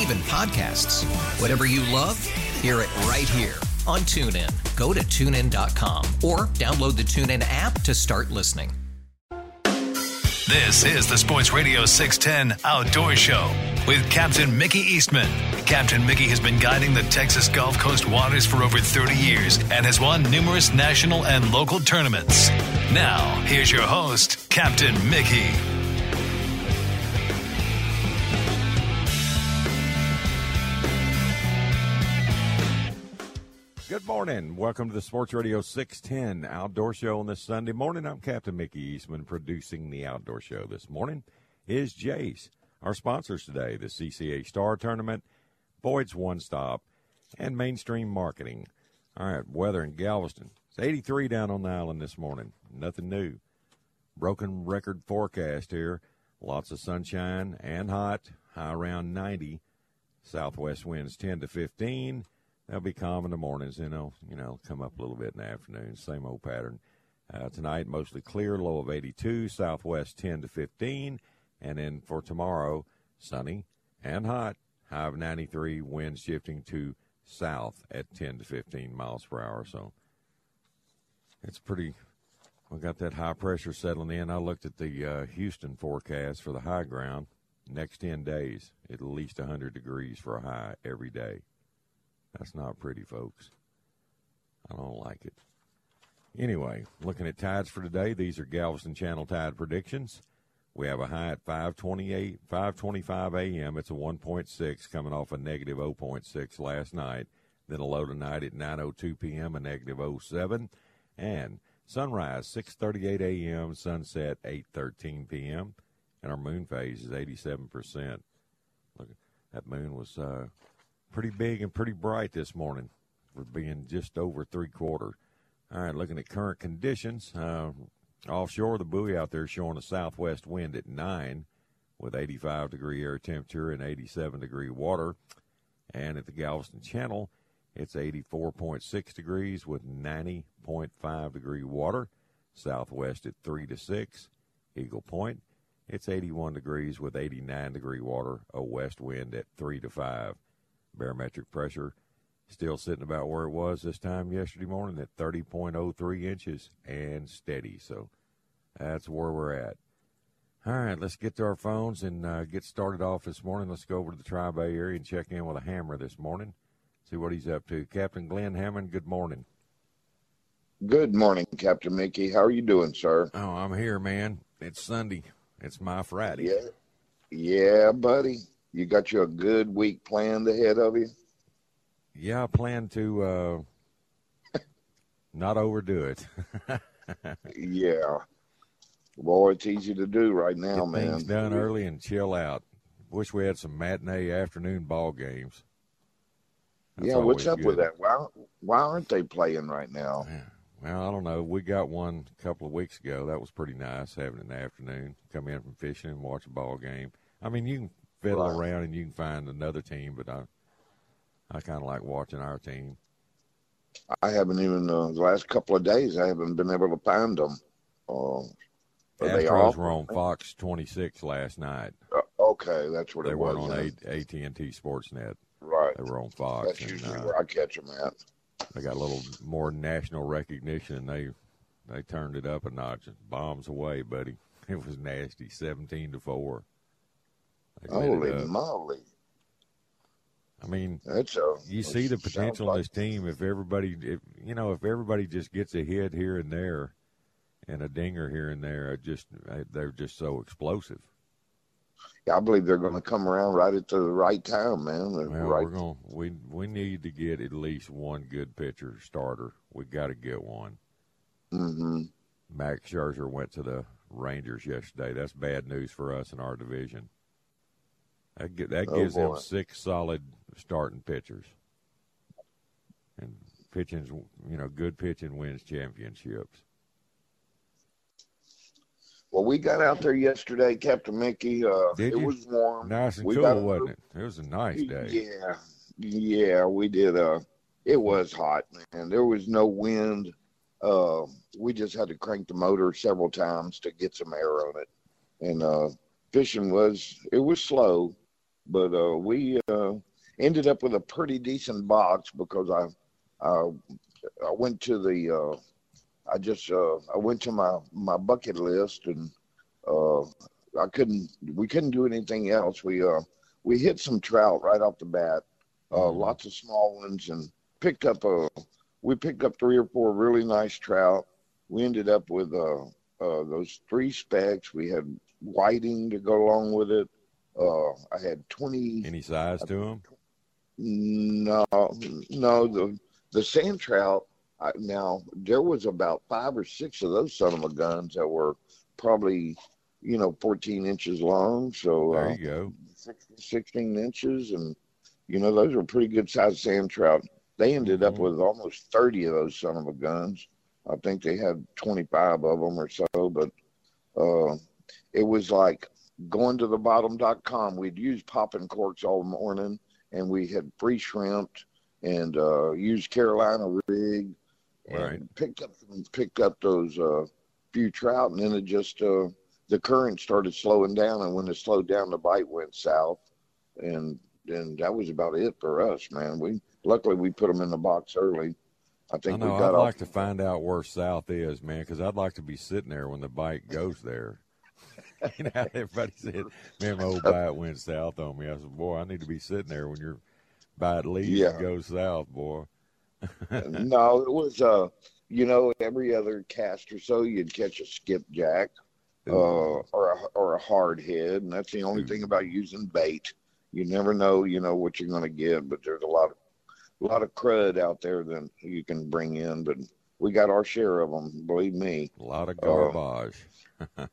Even podcasts. Whatever you love, hear it right here on TuneIn. Go to tunein.com or download the TuneIn app to start listening. This is the Sports Radio 610 Outdoor Show with Captain Mickey Eastman. Captain Mickey has been guiding the Texas Gulf Coast waters for over 30 years and has won numerous national and local tournaments. Now, here's your host, Captain Mickey. Good morning. Welcome to the Sports Radio 610 Outdoor Show on this Sunday morning. I'm Captain Mickey Eastman producing the Outdoor Show this morning. Is Jace. Our sponsors today, the CCA Star Tournament, Boyd's One Stop, and Mainstream Marketing. All right, weather in Galveston. It's 83 down on the island this morning. Nothing new. Broken record forecast here. Lots of sunshine and hot. High around 90. Southwest winds 10 to 15. They'll be calm in the mornings, and they'll you know come up a little bit in the afternoon. Same old pattern. Uh, tonight, mostly clear, low of 82. Southwest 10 to 15, and then for tomorrow, sunny and hot. High of 93. Wind shifting to south at 10 to 15 miles per hour. So it's pretty. We got that high pressure settling in. I looked at the uh, Houston forecast for the high ground. Next 10 days, at least 100 degrees for a high every day. That's not pretty, folks. I don't like it. Anyway, looking at tides for today, these are Galveston Channel tide predictions. We have a high at 528, 525 a.m. It's a 1.6 coming off a negative 0.6 last night. Then a low tonight at 9.02 p.m., a negative 07. And sunrise, 6.38 a.m., sunset, 8.13 p.m. And our moon phase is 87%. Look, that moon was uh, pretty big and pretty bright this morning for being just over three quarter. All right, looking at current conditions. Uh, offshore, the buoy out there showing a southwest wind at 9 with 85 degree air temperature and 87 degree water. And at the Galveston Channel, it's 84.6 degrees with 90.5 degree water. Southwest at 3 to 6. Eagle Point, it's 81 degrees with 89 degree water. A west wind at 3 to 5 barometric pressure still sitting about where it was this time yesterday morning at 30.03 inches and steady. So that's where we're at. All right, let's get to our phones and uh, get started off this morning. Let's go over to the Tri Bay area and check in with a hammer this morning. See what he's up to. Captain Glenn Hammond, good morning. Good morning, Captain Mickey. How are you doing, sir? Oh, I'm here, man. It's Sunday. It's my Friday. Yeah. Yeah, buddy. You got you a good week planned ahead of you? Yeah, I plan to uh, not overdo it. yeah. Boy, it's easy to do right now, Get man. Things done early and chill out. Wish we had some matinee afternoon ball games. That's yeah, what's up good. with that? Why, why aren't they playing right now? Yeah. Well, I don't know. We got one a couple of weeks ago. That was pretty nice having an afternoon. Come in from fishing and watch a ball game. I mean, you can fiddle Right. around and you can find another team, but I, I kind of like watching our team. I haven't even uh, the last couple of days. I haven't been able to find them. Uh, Astros were on Fox 26 last night. Uh, okay, that's what it was. They weren't on AT&T Sportsnet. right. They were on Fox. That's and, usually uh, where I catch them at. they got a little more national recognition, and they they turned it up a notch. Bombs away, buddy. It was nasty, seventeen to four. Holy up. moly! I mean, That's a, you see the potential in this team if everybody, if you know, if everybody just gets a hit here and there, and a dinger here and there, just they're just so explosive. Yeah, I believe they're going to come around right at the right time, man. Well, right. we're going we we need to get at least one good pitcher starter. We got to get one. hmm Max Scherzer went to the Rangers yesterday. That's bad news for us in our division. That that Oh, gives them six solid starting pitchers, and pitching's you know good pitching wins championships. Well, we got out there yesterday, Captain Mickey. Uh, it you? was warm. Nice and We cool, wasn't it? It was a nice day. Yeah, yeah, we did. Uh, it was hot, man. There was no wind. Uh, we just had to crank the motor several times to get some air on it, and uh, fishing was it was slow, but uh, we uh, ended up with a pretty decent box because I I, I went to the uh, I just uh, I went to my my bucket list and uh, I couldn't we couldn't do anything else. We uh, we hit some trout right off the bat, uh, Mhm. lots of small ones, and picked up a. We picked up three or four really nice trout. We ended up with uh, uh, those three specks. We had whiting to go along with it. Uh, I had twenty. Any size to them? No, no, the the sand trout. I, now there was about five or six of those son of a guns that were probably, you know, 14 inches long. So There uh, you go. 16, 16 inches, and you know those were pretty good sized sand trout. They ended up Mhm. with almost 30 of those son of a guns. I think they had 25 of them or so, but uh, it was like going to the bottom.com. We'd used popping corks all morning, and we had free shrimped and uh, used Carolina rig, and Right. picked up picked up those uh, few trout, and then it just uh, the current started slowing down, and when it slowed down, the bite went south, and then that was about it for us, man. We luckily we put them in the box early. I I think know. we I'd got off. like to find out where South is, man, because I'd like to be sitting there when the bike goes there. you know, everybody said, "Man, my old bite went south on me." I said, "Boy, I need to be sitting there when your bite leaves Yeah. and goes south, boy." no, it was uh, you know, every other cast or so you'd catch a skipjack, uh, or a or a hard head, and that's the only Ooh. thing about using bait. You never know, you know, what you're going to get, but there's a lot of a lot of crud out there that you can bring in, but we got our share of them, believe me. A lot of Oh. garbage.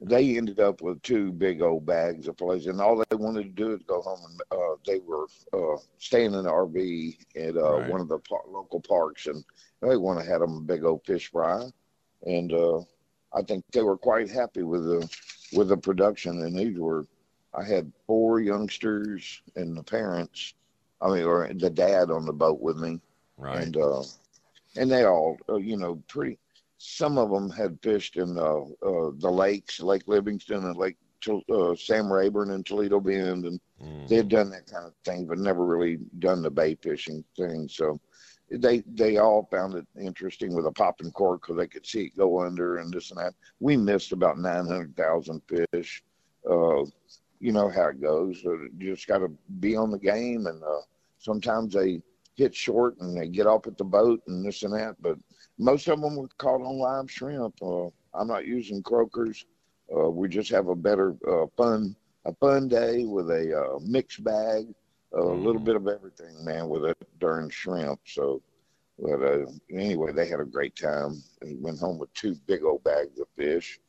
They ended up with two big old bags of fillets, and all they wanted to do is go home. And uh, they were uh, staying in an RV at uh, Right. one of the par- local parks, and they want to have them a big old fish fry, and uh, I think they were quite happy with the with the production. And these were, I had four youngsters and the parents, I mean, or the dad on the boat with me, Right. and uh, and they all, uh, you know, pretty. Some of them had fished in uh, uh, the lakes, Lake Livingston and Lake uh, Sam Rayburn and Toledo Bend, and Mm. they had done that kind of thing, but never really done the bay fishing thing. So they they all found it interesting with a popping cork because they could see it go under and this and that. We missed about nine hundred thousand fish. Uh, you know how it goes. So you just got to be on the game, and uh, sometimes they hit short and they get off at the boat and this and that. But most of them were caught on live shrimp. Uh, I'm not using croakers. Uh, we just have a better uh, fun a fun day with a uh, mixed bag, a little Mm. bit of everything, man, with it during shrimp. So, but uh, anyway, they had a great time and went home with two big old bags of fish.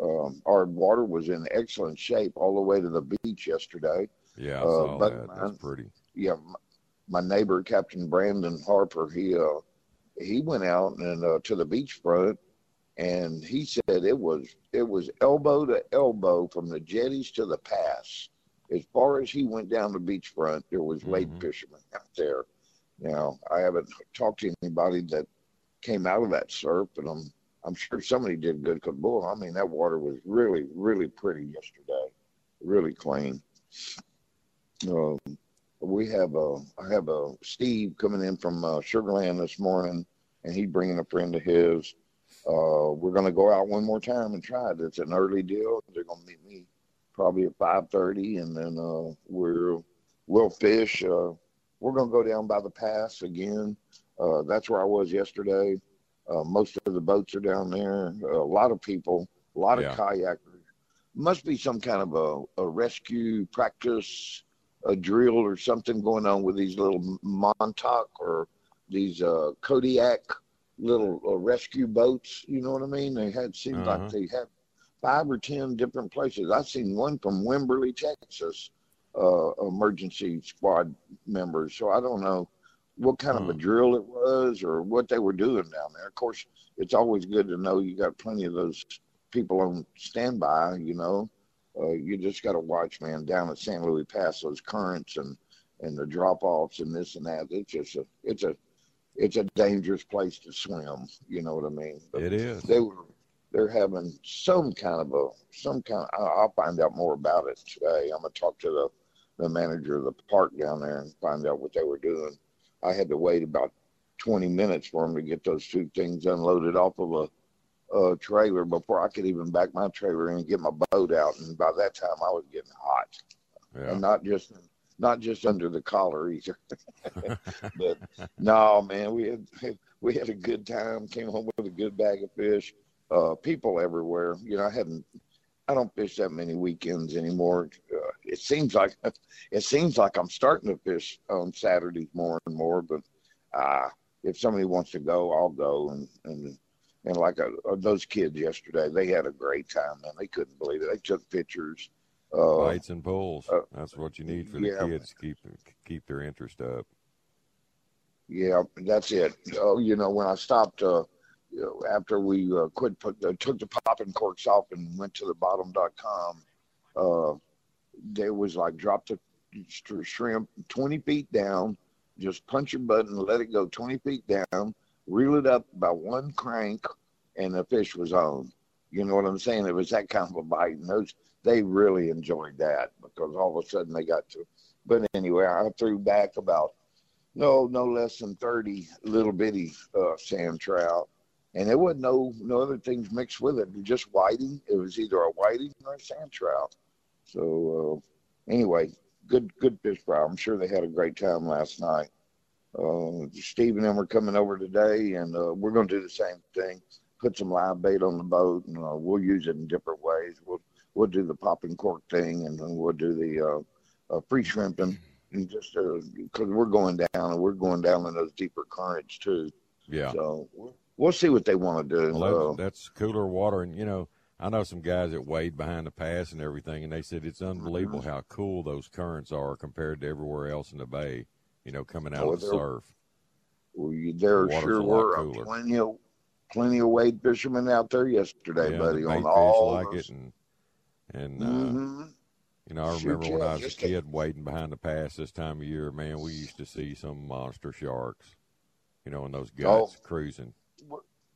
Um, our water was in excellent shape all the way to the beach yesterday. Yeah, I uh, saw that. mine- That's pretty. Yeah, m- my neighbor, Captain Brandon Harper, he uh, he went out and uh, to the beachfront, and he said it was it was elbow to elbow from the jetties to the pass. As far as he went down the beachfront, there was Mhm. fishermen out there. Now, I haven't talked to anybody that came out of that surf, but I'm I'm sure somebody did good. Cause boy, I mean that water was really really pretty yesterday, really clean. Um, we have a I have a Steve coming in from uh, Sugarland this morning, and he's bringing a friend of his. Uh, we're gonna go out one more time and try it. It's an early deal. They're gonna meet me probably at five thirty, and then uh, we're we'll fish. Uh, we're going to go down by the pass again. Uh, that's where I was yesterday. Uh, most of the boats are down there. a lot of people, a lot of Yeah. kayakers. Must be some kind of a, a rescue practice, a drill or something going on with these little Montauk or these uh, Kodiak little uh, rescue boats. You know what I mean? They had seemed Uh-huh. like they had five or ten different places. I've seen one from Wimberley, Texas, uh, emergency squad members. So I don't know what kind of a Hmm. drill it was or what they were doing down there. Of course, it's always good to know you got plenty of those people on standby. You know, uh, you just got to watch, man, down at San Luis Pass, those currents and and the drop offs and this and that. It's just a it's a it's a dangerous place to swim. You know what I mean? But It is. they were they're having some kind of a some kind I- I'll find out more about it today. I'm gonna talk to the the manager of the park down there and find out what they were doing. I had to wait about 20 minutes for them to get those two things unloaded off of a, a trailer before I could even back my trailer in and get my boat out. And by that time, I was getting hot, Yeah. and not just not just under the collar either. but no, man, we had we had a good time. Came home with a good bag of fish. Uh, people everywhere. You know, I hadn't. I don't fish that many weekends anymore. Uh, it seems like it seems like I'm starting to fish on Saturdays more and more. But uh, if somebody wants to go, I'll go. And and and like uh, uh, those kids yesterday, they had a great time. Man, they couldn't believe it. They took pictures. Uh, Bites and pulls. uh, That's what you need for the yeah. kids to keep keep their interest up. Yeah, that's it. Oh, you know, when I stopped, uh, you know, after we uh, quit, put, uh, took the popping corks off and went to the bottom.com, uh, there was like drop the shrimp 20 feet down, just punch your button, let it go 20 feet down, reel it up by one crank, and the fish was on. You know what I'm saying? It was that kind of a bite, and those they really enjoyed that because all of a sudden they got to. But anyway, I threw back about no, no less than thirty little bitty uh, sand trout, and there wasn't no no other things mixed with it. Just whiting. It was either a whiting or a sand trout. So uh, anyway, good good fish fry. I'm sure they had a great time last night. Uh, Steve and them are coming over today, and uh, we're going to do the same thing. Put some live bait on the boat, and uh, we'll use it in different ways. We'll we'll do the popping cork thing, and then we'll do the uh, uh, free shrimping, and just because we're going down, and we're going down in those deeper currents too. Yeah. So we'll, we'll see what they want to do. Well, Uh, that's cooler water, and you know, I know some guys that wade behind the pass and everything, and they said it's unbelievable Mm-hmm. how cool those currents are compared to everywhere else in the bay. You know, coming out Oh, of the surf. we, there water's sure were uh, cooler. plenty of plenty of wade fishermen out there yesterday, yeah, buddy. the On all fish like those. it, and and uh, Mhm. you know, I Sure remember when. I was a Just take- kid waiting behind the pass this time of year. Man, we used to see some monster sharks. You know, in those guts Oh. cruising.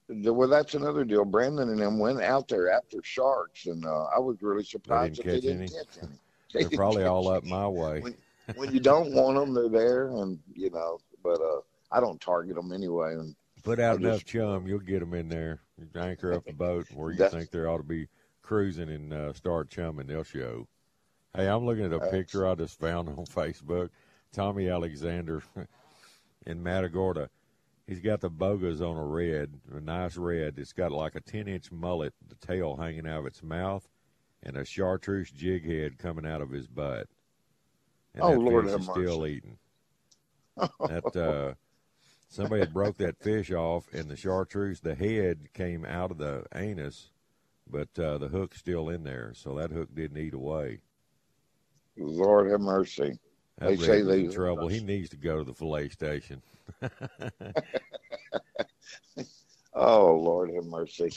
Well, that's another deal. Brandon and them went out there after sharks, and uh, I was really surprised didn't that they didn't any? catch any. They They're probably all up my way. When, when you don't want them, they're there, and you know. But uh, I don't target them anyway. And Put out I enough just- chum, you'll get them in there. You anchor up the boat where you think there ought to be cruising and uh, start chumming. They'll show. Hey, I'm looking at a picture I just found on Facebook. Tommy Alexander in Matagorda. He's got the bogas on a red, a nice red. It's got like a 10 inch mullet, the tail hanging out of its mouth, and a chartreuse jig head coming out of his butt. And Oh, that Lord fish is still eating. That uh, somebody had broke that fish off, and the chartreuse, the head came out of the anus, but uh, the hook's still in there, so that hook didn't eat away. Lord have mercy. That They say they- in trouble. He needs to go to the fillet station. Oh Lord have mercy.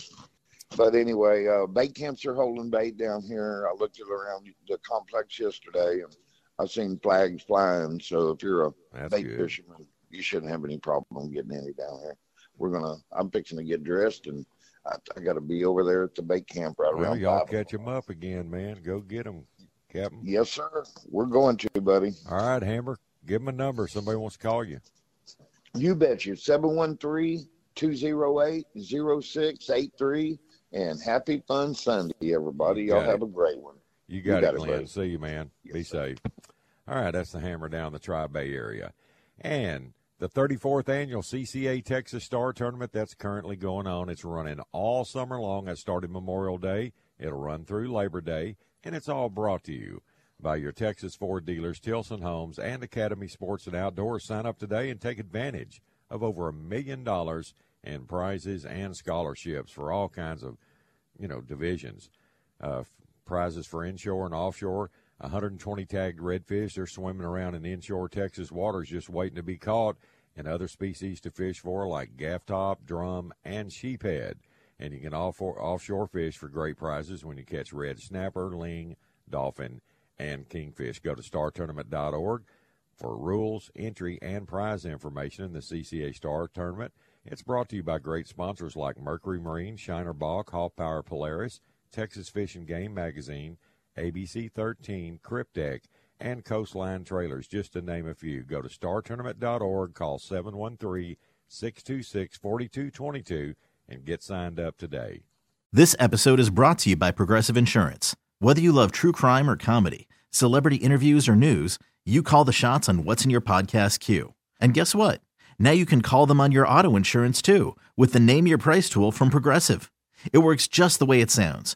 But anyway, uh, bait camps are holding bait down here. I looked around the complex yesterday, and I've seen flags flying. So if you're a That's bait good. fisherman, you shouldn't have any problem getting any down here. We're gonna. I'm fixing to get dressed, and I, I got to be over there at the bait camp right Well, around y'all catch him up again, man. Go get him, Captain. Yes, sir. We're going to, buddy. All right, Hammer. Give him a number. Somebody wants to call you. You bet you. 713-208-0683. And happy fun Sunday, everybody. You Y'all have it. a great one. You got, got it, it, Glenn. buddy. See you, man. Be sir. safe. All right, that's the Hammer down the Tri Bay area. And the 34th annual CCA Texas Star Tournament that's currently going on. It's running all summer long. It started Memorial Day. It'll run through Labor Day, and it's all brought to you by your Texas Ford dealers, Tilson Homes, and Academy Sports and Outdoors. Sign up today and take advantage of over a million dollars in prizes and scholarships for all kinds of, you know, divisions. Uh, prizes for inshore and offshore. 120 tagged redfish. They're swimming around in inshore Texas waters just waiting to be caught, and other species to fish for like gaff top, drum, and sheephead. And you can off- offshore fish for great prizes when you catch red snapper, ling, dolphin, and kingfish. Go to startournament.org for rules, entry, and prize information in the CCA Star Tournament. It's brought to you by great sponsors like Mercury Marine, Shiner Bock, Hall Power Polaris, Texas Fish and Game Magazine, ABC 13, Kryptek, and Coastline Trailers, just to name a few. Go to startournament.org, call 713 626 4222, and get signed up today. This episode is brought to you by Progressive Insurance. Whether you love true crime or comedy, celebrity interviews or news, you call the shots on what's in your podcast queue. And guess what? Now you can call them on your auto insurance too with the Name Your Price tool from Progressive. It works just the way it sounds.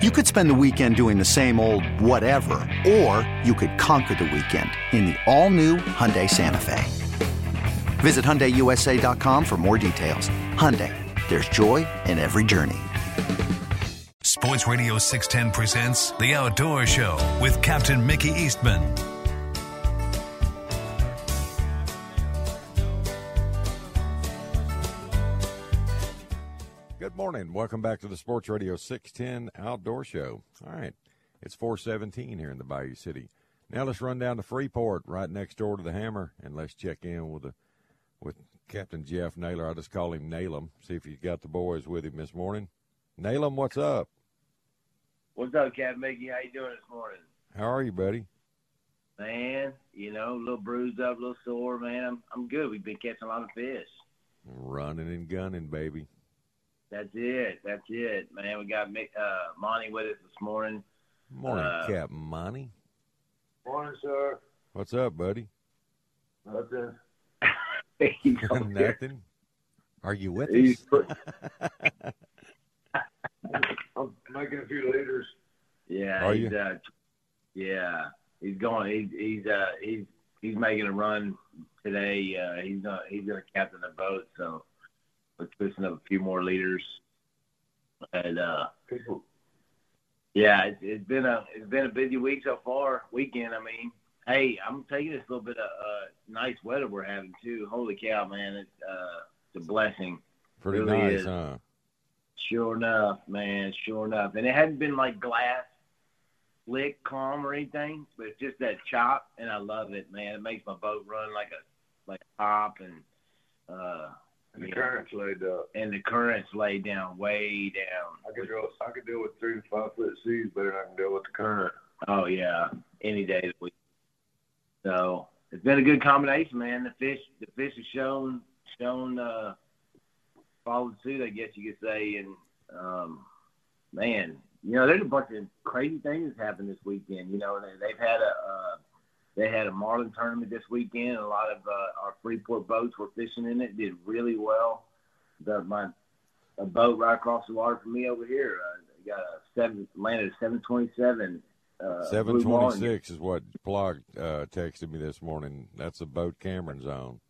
You could spend the weekend doing the same old whatever, or you could conquer the weekend in the all-new Hyundai Santa Fe. Visit HyundaiUSA.com for more details. Hyundai, there's joy in every journey. Sports Radio 610 presents The Outdoor Show with Captain Mickey Eastman. Morning. Welcome back to the Sports Radio 610 Outdoor Show. All right. It's 417 here in the Bayou City. Now let's run down to Freeport, right next door to the Hammer, and let's check in with the, with Captain Jeff Naylor. I just call him Nalem. See if he's got the boys with him this morning. Nalem, what's up? What's up, Captain Mickey? How you doing this morning? How are you, buddy? Man, you know, a little bruised up, a little sore, man. I'm I'm good. We've been catching a lot of fish. Running and gunning, baby. That's it. That's it, man. We got Mick- uh, Monty with us this morning. Morning, Uh, Captain Monty. Morning, sir. What's up, buddy? Nothing. Nothing. Are you with He's us? I'm making a few leaders. Yeah, Are he's, you? Uh, yeah, he's going. He's he's uh, he's he's making a run today. Uh, he's gonna he's gonna captain the boat. So we're twisting up a few more leaders. And uh, yeah, it's, it's been a it's been a busy week so far. Weekend, I mean. Hey, I'm taking this little bit of uh, nice weather we're having too. Holy cow, man! It's uh, it's a blessing. Pretty really nice, is. huh? Sure enough, man. Sure enough. And it hadn't been like glass, slick, calm or anything, but it's just that chop, and I love it, man. It makes my boat run like a like a top, and uh, And the know, current's laid up. and the currents laid down way down. I could deal. I could deal with three to five foot seas better than I can deal with the current. Oh yeah, any day of the week. So it's been a good combination, man. The fish, the fish have shown shown uh, followed suit, I guess you could say. And um, man, you know, there's a bunch of crazy things happened this weekend. You know, they, they've had a uh, they had a marlin tournament this weekend. A lot of uh, our Freeport boats were fishing in it. Did really well. The, my a boat right across the water from me over here uh, got a seven landed a seven twenty seven. Uh, Seven twenty six is what Plog uh, texted me this morning. That's a boat Cameron's on.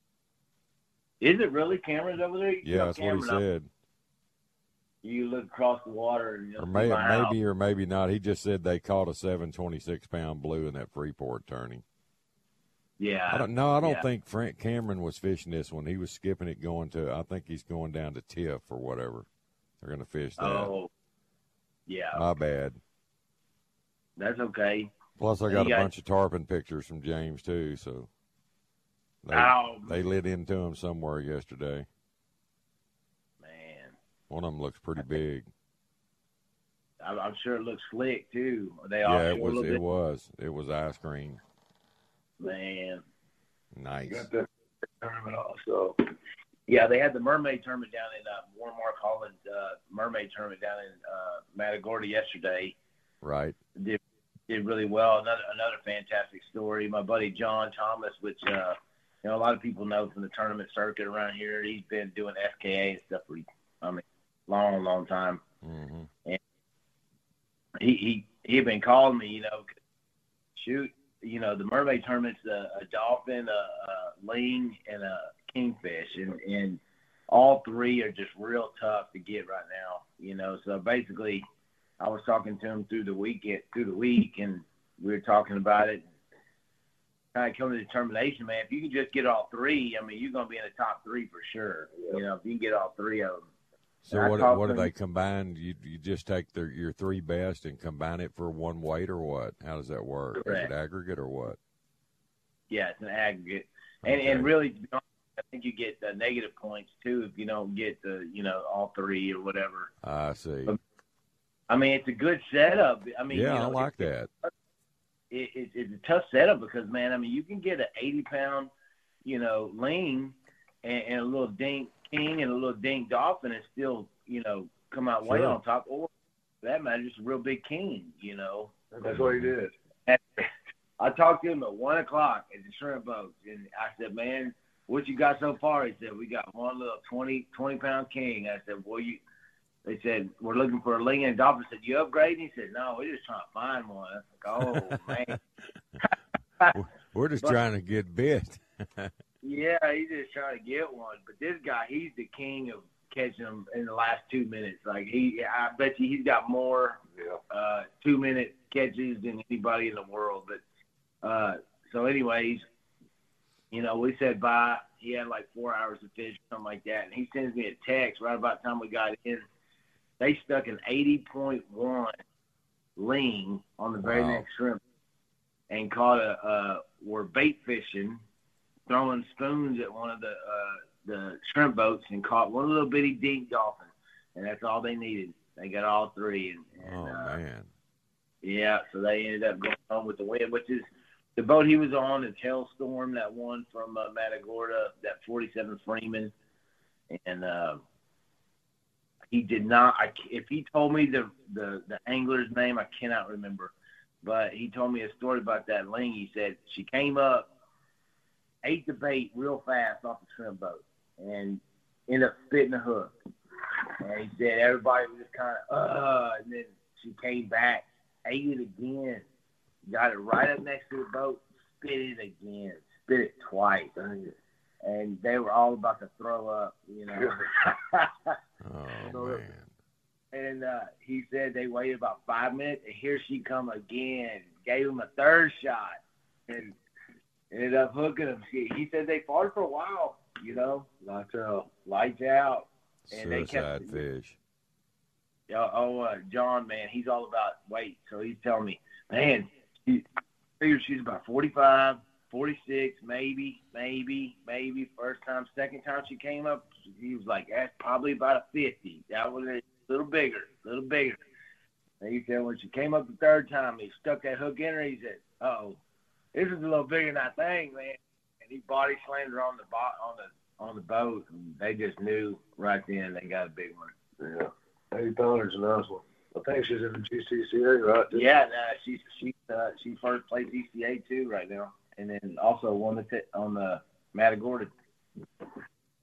Is it really Cameron's over there? You Yeah, that's what he Cameron up- said. you look across the water and you'll Or may, maybe or maybe not. He just said they caught a seven twenty six pound blue in that Freeport tourney. Yeah. I don't no, I don't yeah. think Frank Cameron was fishing this one. He was skipping it going to I think he's going down to Tiff or whatever. They're gonna fish that. Oh, yeah. My bad. That's okay. Plus I got a got- bunch of tarpon pictures from James too, so they, Oh, they lit into him somewhere yesterday. man. One of them looks pretty big. I'm, I'm sure it looks slick too. They Yeah, it was. It bit- was. It was ice cream. Man. Nice. Got that tournament also. Yeah, they had the mermaid tournament down in uh, Warren Mark Holland uh, mermaid tournament down in uh, Matagorda yesterday. Right. Did did really well. Another another fantastic story. My buddy John Thomas, which uh, you know a lot of people know from the tournament circuit around here. He's been doing SKA and stuff for I mean long long time. Mm-hmm. And he he he had been calling me, you know, shoot, you know, the mermaid tournament's a, a dolphin, a, a ling, and a kingfish, and and all three are just real tough to get right now, you know. So basically, I was talking to him through the weekend, through the week, and we were talking about it. Kind of come to the determination, man. If you can just get all three, I mean, you're gonna be in the top three for sure. You know, if you can get all three of them. So And what? What do they combine? You you just take their your three best and combine it for one weight, or what? How does that work? Correct. Is it aggregate or what? Yeah, it's an aggregate, and Okay. and really, to be honest, I think you get the negative points too if you don't get the you know all three or whatever. I see. I mean, it's a good setup. I mean, yeah, you know, I like that. it, it, it's a tough setup because man, I mean, you can get an eighty pound, you know, ling and, and a little dink king and a little dink dolphin and still you know come out way Sure. on top, or for that matter, just a real big king, you know. That's what he did. I talked to him at one o'clock at the shrimp boats, and I said, "Man, what you got so far?" He said, "We got one little 20, 20 pound king." I said, "Well, you." They said we're looking for a ling dolphin. Said, "You upgrading?" He said, "No, we're just trying to find one." I was like, "Oh man." We're just But- trying to get bit. Yeah, he's just trying to get one. But this guy, he's the king of catching them in the last two minutes. Like he, I bet you he's got more uh, two minute catches than anybody in the world. But uh, so, anyways, you know, we said bye. He had like four hours to fish, something like that, and he sends me a text right about the time we got in. They stuck an eighty point one ling on the very Wow. next shrimp and caught a uh, were bait fishing throwing spoons at one of the uh, the shrimp boats and caught one little bitty dink dolphin, and that's all they needed. They got all three, and, and Oh uh, man. yeah, so they ended up going home with the win, which is the boat he was on is Hellstorm, that one from uh, Matagorda, that 47 Freeman, and uh, he did not. I, if he told me the, the the angler's name, I cannot remember, but he told me a story about that ling. He said she came up, ate the bait real fast off the shrimp boat, and ended up spitting the hook. And he said everybody was just kind of uh, and then she came back, ate it again, got it right up next to the boat, spit it again, spit it twice, and they were all about to throw up, you know. Oh So- man. and uh, he said they waited about five minutes, and here she come again. Gave him a third shot, and ended up hooking him. He, he said they fought for a while, you know, lights out, lights out, and they Suicide kept. fish. Oh, oh uh, John, man, he's all about weight. So he's telling me, man, he figured she's about 45, 46, maybe, maybe, maybe. First time, second time she came up, he was like, that's probably about a 50. That was a little bigger, a little bigger. And he said when she came up the third time, he stuck that hook in her. He said, "Oh, this is a little bigger than I think, man." And he body slammed her on the bo- on the on the boat, and they just knew right then they got a big one. Yeah. 80 pounders, a nice one. I think she's in the GCCA, right? Yeah, no, she's she's uh, she first plays ECA too right now, and then also won the t- on the Matagorda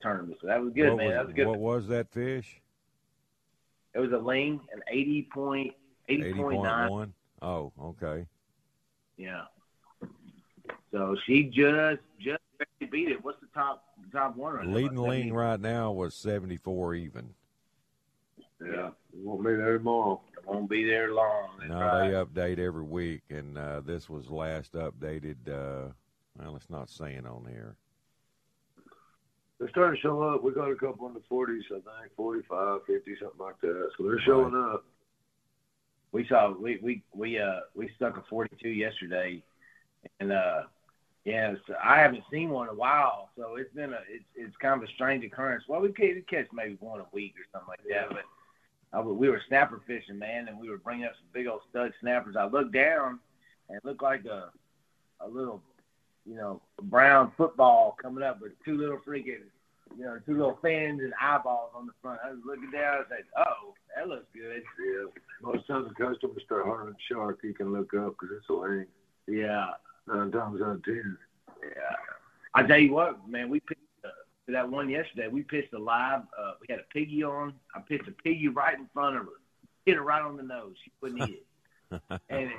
tournament. So that was good, what man. Was, that was good. What was that fish? It was a ling, an eighty point, eighty point nine. one. Oh, okay. Yeah. So she just just beat it. What's the top top one right? Leading About ling right now was seventy four even. Yeah, won't be there tomorrow. Won't be there long. That's No, right. they update every week, and uh, this was last updated. Uh, well, it's not saying on here. They're starting to show up. We got a couple in the 40s, I think, 45, 50, something like that. So they're showing up. we saw we we we uh we stuck a 42 yesterday, and uh yeah, it's, I haven't seen one in a while, so it's been a it's it's kind of a strange occurrence. Well, we catch, we catch maybe one a week or something like that, but I, we were snapper fishing, man, and we were bringing up some big old stud snappers. I looked down, and it looked like a a little you know brown football coming up with two little freaking you know two little fins and eyeballs on the front. I was looking down and said, "Oh, that looks good." Yeah. Most times the customers start hunting shark, you can look up because it's a lane. Yeah. Nine times out of ten. Yeah. I tell you what, man, we pitched uh, that one yesterday. We pitched a live. Uh, we had a piggy on. I pitched a piggy right in front of her, hit her right on the nose. She couldn't eat it, and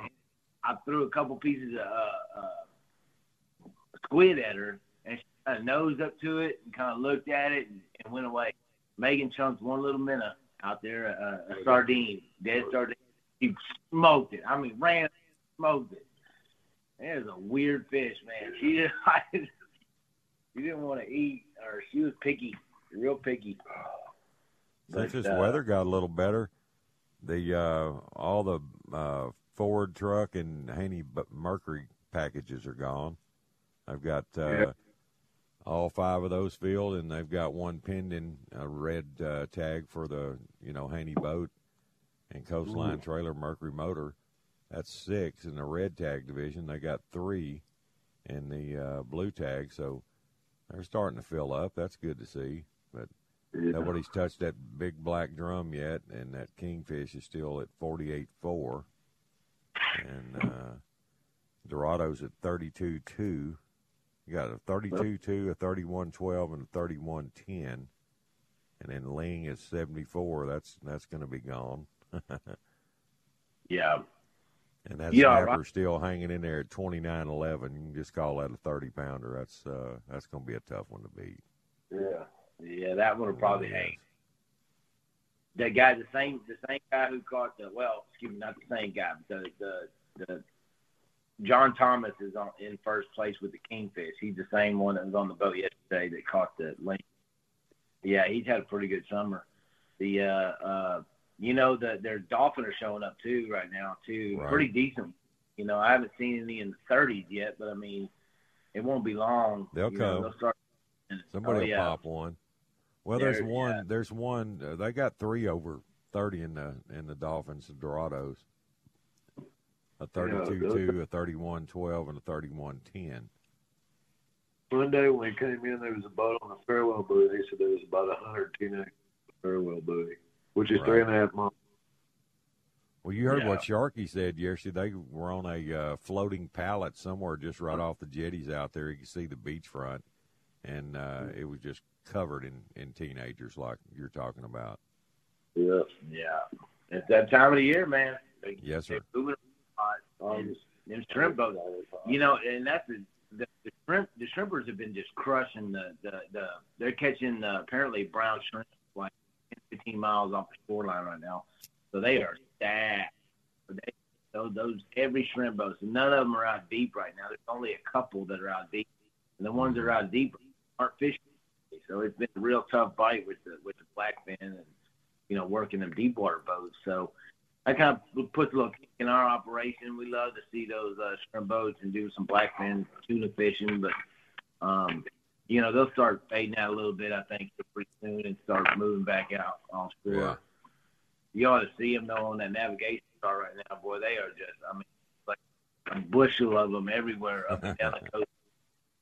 I threw a couple pieces of uh, uh, squid at her, and she kind of nosed up to it and kind of looked at it and, and went away. Megan chunked one little minnow out there, uh, a sardine, dead sardine. He smoked it. I mean, ran, smoked it. It was a weird fish, man. She just, she didn't want to eat, or she was picky, real picky. Since But, this uh, weather got a little better, the uh, all the uh, Ford truck and Haynie Mercury packages are gone. I've got uh, Yeah. all five of those filled, and they've got one pending a red uh, tag for the you know Haynie boat and Coastline trailer Mercury motor. That's six in the red tag division. They got three in the uh, blue tag, so they're starting to fill up. That's good to see. But Yeah. Nobody's touched that big black drum yet, and that kingfish is still at forty-eight four, and uh, Dorado's at thirty-two two. You got a thirty-two two, a thirty-one twelve, and a thirty-one ten, and then Ling is seventy-four. That's that's going to be gone, Yeah. And that Yeah, snapper's right. still hanging in there at twenty-nine eleven. You can just call that a thirty pounder. That's uh, that's going to be a tough one to beat. Yeah. Yeah, that one will probably hang. That guy, the same, the same guy who caught the well, excuse me, not the same guy, but the the the John Thomas is on in first place with the kingfish. He's the same one that was on the boat yesterday that caught the ling. Yeah, he's had a pretty good summer. The uh uh you know the their dolphin are showing up too right now too. Right. Pretty decent. You know, I haven't seen any in the thirties yet, but I mean it won't be long. They'll you know, come. They'll start Somebody oh, will yeah. pop one. Well, there's There- one. yeah. There's one. Uh, they got three over thirty in the in the Dolphins, the Dorados. A 32-2, a 31-12, and a thirty-one ten. One day when we came in, there was a boat on the farewell buoy. They said there was about a hundred teenage farewell buoy, which is Right. three and a half miles. Well, you heard Yeah. what Sharky said yesterday. They were on a uh, floating pallet somewhere just right off the jetties out there. You can see the beachfront, and uh, it was just covered in in teenagers like you're talking about. Yeah. Yeah, it's that time of the year, man. They, Yes, sir. Moving around. Um, And them shrimp boats, you know, and that's the, the, the shrimp. The shrimpers have been just crushing the the, the they're catching uh, apparently brown shrimp like 10, 15 miles off the shoreline right now. So they are stacked. They, those, those every shrimp boat. So none of them are out deep right now. There's only a couple that are out deep, and the ones that are out deep aren't fishing. So it's been a real tough bite with the with the blackfin and you know working them deep water boats. So that kind of puts a little kick in our operation. We love to see those uh, shrimp boats and do some blackfin tuna fishing, but um, you know they'll start fading out a little bit. I think pretty soon and start moving back out offshore. Yeah. You ought to see them though on that navigation chart right now, boy. They are just, I mean, like a bushel of them everywhere up and down the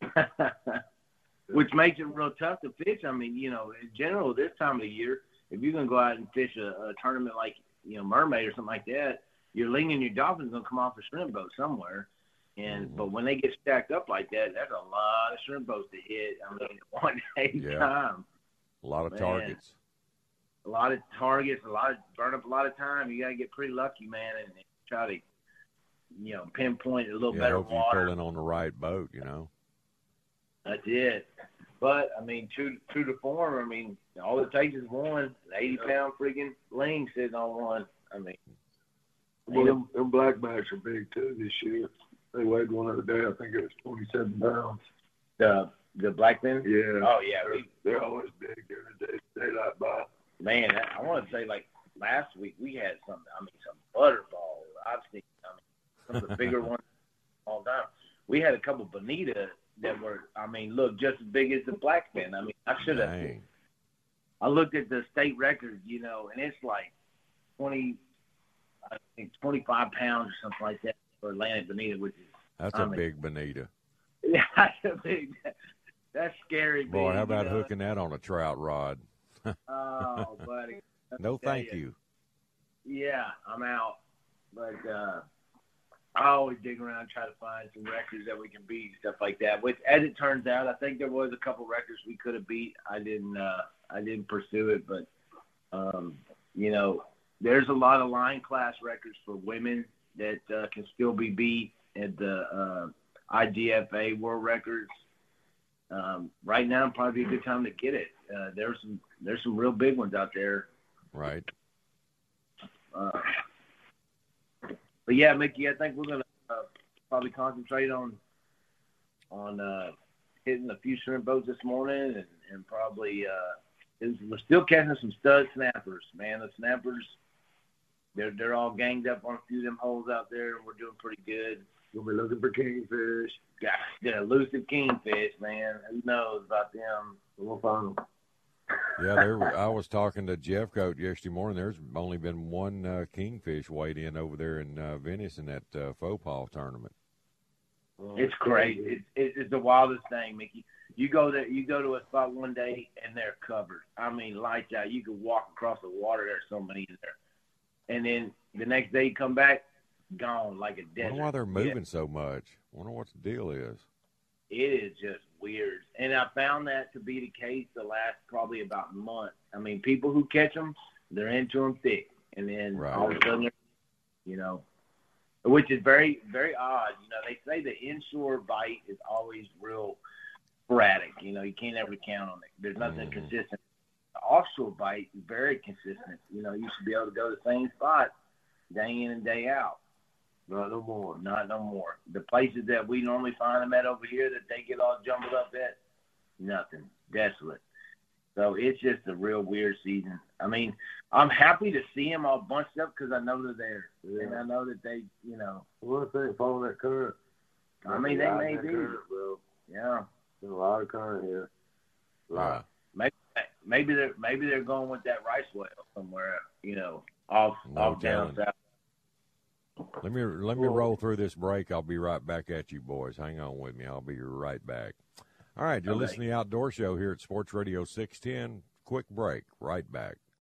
coast. Which makes it real tough to fish. I mean, you know, in general, this time of the year, if you're gonna go out and fish a, a tournament like you know mermaid or something like that, your ling and your dolphin's gonna come off a shrimp boat somewhere. And Mm-hmm. but when they get stacked up like that, that's a lot of shrimp boats to hit. I mean, one day Yeah. time A lot of Man. targets. a lot of targets, a lot of burn up a lot of time. You got to get pretty lucky, man, and, and try to, you know, pinpoint a little Yeah, better hope you water. pull in on the right boat. You know. That's it. But I mean, true true to form. I mean, all it takes is one an eighty pound freaking ling sitting on one. I mean, Well, them, them blackbacks are big too this year. They weighed one other day. I think it was 27 pounds. the the black men. Yeah. Oh yeah, They're, we, they're always big during the day, daylight by. man. I want to say like last week we had some. I mean, some butterball. I've seen. I mean, some of the bigger ones all time. We had a couple bonita that were. I mean, look just as big as the black men. I mean, I should have. I looked at the state record, you know, and it's like twenty, I think twenty-five pounds or something like that for bonita, which is That's I a mean- big bonita. yeah, that's a big. That's scary. Boy, big, how about you know? hooking that on a trout rod? Oh, buddy. No, thank you. Yeah, I'm out. But uh I always dig around and try to find some records that we can beat and stuff like that. Which as it turns out, I think there was a couple records we could have beat. I didn't uh I didn't pursue it, but um, you know, there's a lot of line class records for women that uh, can still be beat at the uh IGFA world records. Um, right now probably a good time to get it. Uh, there's some there's some real big ones out there Right. uh, but yeah, Mickey, I think we're gonna uh, probably concentrate on on uh, hitting a few shrimp boats this morning, and, and probably uh, is, we're still catching some stud snappers. Man, the snappers they're they're all ganged up on a few of them holes out there, and we're doing pretty good. We'll be looking for kingfish. Got the elusive kingfish, man. Who knows about them? We'll find them. Yeah, there. I was talking to Jeff Coat yesterday morning. There's only been one uh, kingfish weighed in over there in uh, Venice in that uh, faux paw tournament. It's crazy. It's, it's it's the wildest thing, Mickey. You go there, you go to a spot one day and they're covered. I mean, lights out. You could walk across the water. There's so many in there, and then the next day you come back, gone like a I desert. wonder why they're Yeah. moving so much. wonder what the deal is. It is just weird, and I found that to be the case the last probably about month. I mean, people who catch them, they're into them thick, and then Right. all of a sudden, they're, you know, which is very very odd. You know, they say the inshore bite is always real sporadic. You know, you can't ever count on it. There's nothing Mhm. consistent. The offshore bite is very consistent. You know, you should be able to go to the same spot day in and day out. Not no more. Not no more. The places that we normally find them at over here that they get all jumbled up at, nothing. Desolate. So it's just a real weird season. I mean, I'm happy to see them all bunched up because I know they're there, and I know that they, you know, What if they follow that current? I mean, they may that be. Current, bro. yeah. There's a lot of current here. A lot. Maybe maybe they're maybe they're going with that rice well somewhere, you know, off No off down south. let me let me roll through this break. I'll be right back at you, boys. Hang on with me. I'll be right back. All right, you're Okay. listening to the Outdoor Show here at Sports Radio 610. Quick break. Right back.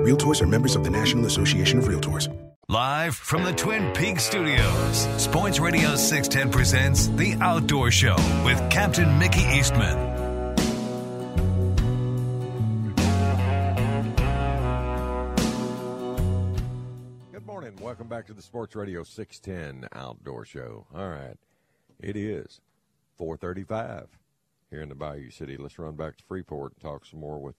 Realtors are members of the National Association of Realtors. Live from the Twin Peaks studios, Sports Radio 610 presents The Outdoor Show with Captain Mickey Eastman. Good morning. Welcome back to the Sports Radio 610 Outdoor Show. All right. It is 435 here in the Bayou City. Let's run back to Freeport and talk some more with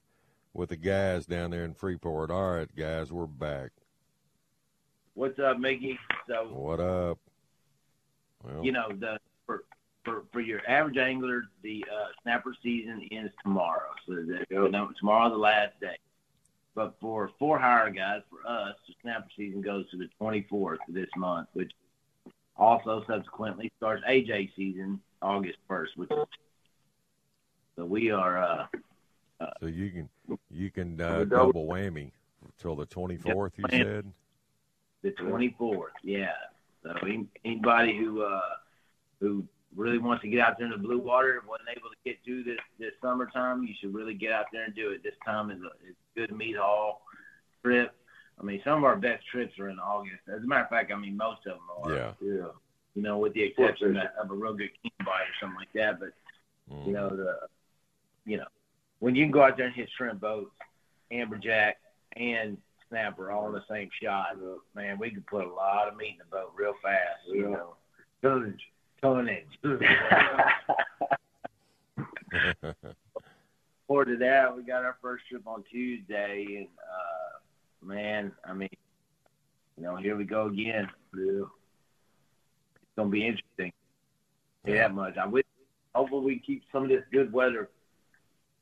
with the guys down there in Freeport. All right, guys, we're back. What's up, Mickey? So What up? Well, you know the for for, for your average angler, the uh, snapper season ends tomorrow. So the, you know, tomorrow's the last day. But for for hire guys, for us, the snapper season goes to the 24th of this month, which also subsequently starts AJ season August 1st. Which so we are. Uh, so you can you can uh, double- double whammy till the twenty fourth. You said. the 24th. Yeah. So any- anybody who uh, who really wants to get out there in the blue water and wasn't able to get to this this summertime, you should really get out there and do it. This time is a, is a good meat haul trip. I mean, some of our best trips are in August. As a matter of fact, I mean most of them are. Yeah. Yeah. You know, with the exception of, of a real good king bite or something like that. But Mm. you know the you know when you can go out there and hit shrimp boats, amberjack, and snapper all in the same shot, man, we could put a lot of meat in the boat real fast. You know, Tonnage. tonnage. Forward to that, we got our first trip on Tuesday, and uh, man, I mean, you know, here we go again. It's gonna be interesting. Yeah, that much. I wish. Hopefully, we keep some of this good weather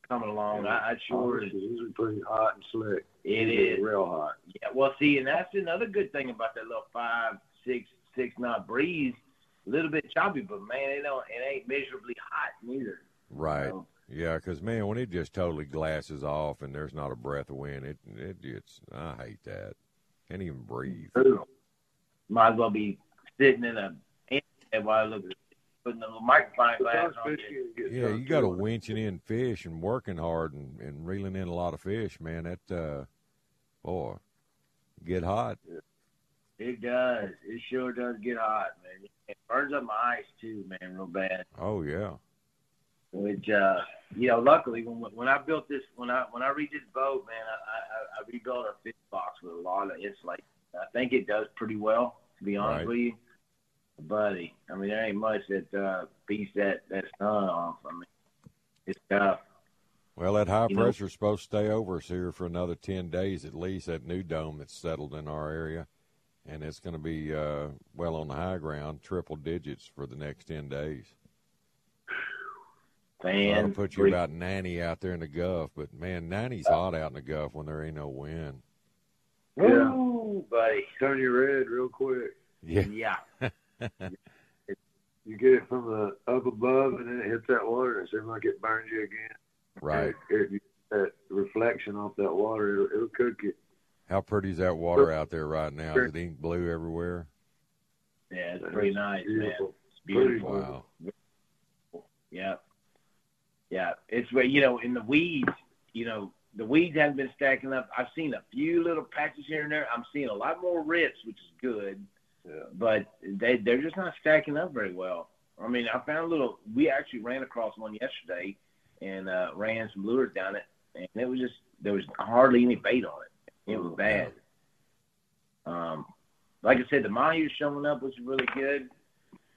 coming along. I, I sure August is usually pretty hot and slick. It is. real hot. Yeah, well, see, and that's another good thing about that little five, six, six knot breeze. A little bit choppy, but man, it don't, it ain't miserably hot neither. Right. Yeah, because man, when it just totally glasses off and there's not a breath of wind, it it gets. I hate that. Can't even breathe. Might as well be sitting in a and while I look at putting a little microphone glass on you. Yeah, you got to winching in fish and working hard and, and reeling in a lot of fish, man. That uh, boy, get hot. It does. It sure does get hot, man. It burns up my eyes too, man, real bad. Oh yeah. Which, uh, you know, luckily when when I built this, when I when I read this boat, man, I, I, I rebuilt a fish box with a lot of insulation. I think it does pretty well, to be honest Right. with you, buddy. I mean, there ain't much that uh, beats that that sun off. I mean, it's tough. Well, that high You know- pressure's supposed to stay over us here for another ten days at least. That new dome that's settled in our area, and it's going to be uh, well on the high ground, triple digits for the next ten days. Man, That'll put you about ninety out there in the Gulf, but man, ninety's hot out in the Gulf when there ain't no wind. Woo, buddy. Turn you red real quick. Yeah. Yeah. You get it from the up above, and then it hits that water, and it seems like it burns you again. Right. It, it, that reflection off that water, it'll, it'll cook you. How pretty is that water out there right now? Is it ink blue everywhere? Yeah, it's pretty nice, man. beautiful. It's beautiful. Wow. Yeah. Yeah. It's where, you know, in the weeds, you know, the weeds haven't been stacking up. I've seen a few little patches here and there. I'm seeing a lot more rips, which is good. But they they're just not stacking up very well. I mean, I found a little. We actually ran across one yesterday, and uh, ran some lures down it, and it was just there was hardly any bait on it. It was bad. Um, like I said, the mahi's showing up, which is really good.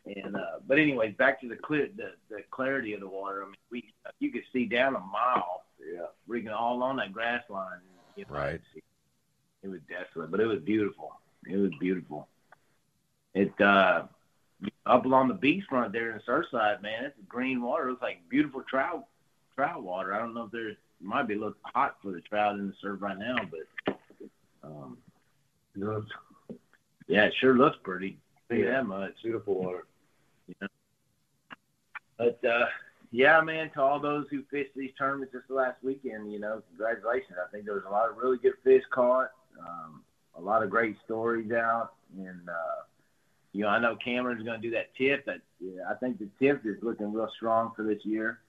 And uh, but anyways, back to the clear the, the clarity of the water. I mean, we you could see down a mile, yeah, rigging all on that grass line. You know, Right. It was desolate, but it was beautiful. It was beautiful. It uh, up along the beachfront there in the Surfside, man. It's green water. It looks like beautiful trout trout water. I don't know if there's it might be a little hot for the trout in the surf right now, but um, yeah, it sure looks pretty. You that much. Beautiful water. You know? But uh, yeah, man, to all those who fished these tournaments this last weekend, you know, congratulations. I think there was a lot of really good fish caught, um, a lot of great stories out, and uh, you know, I know Cameron's going to do that tip. That yeah, I think the tip is looking real strong for this year.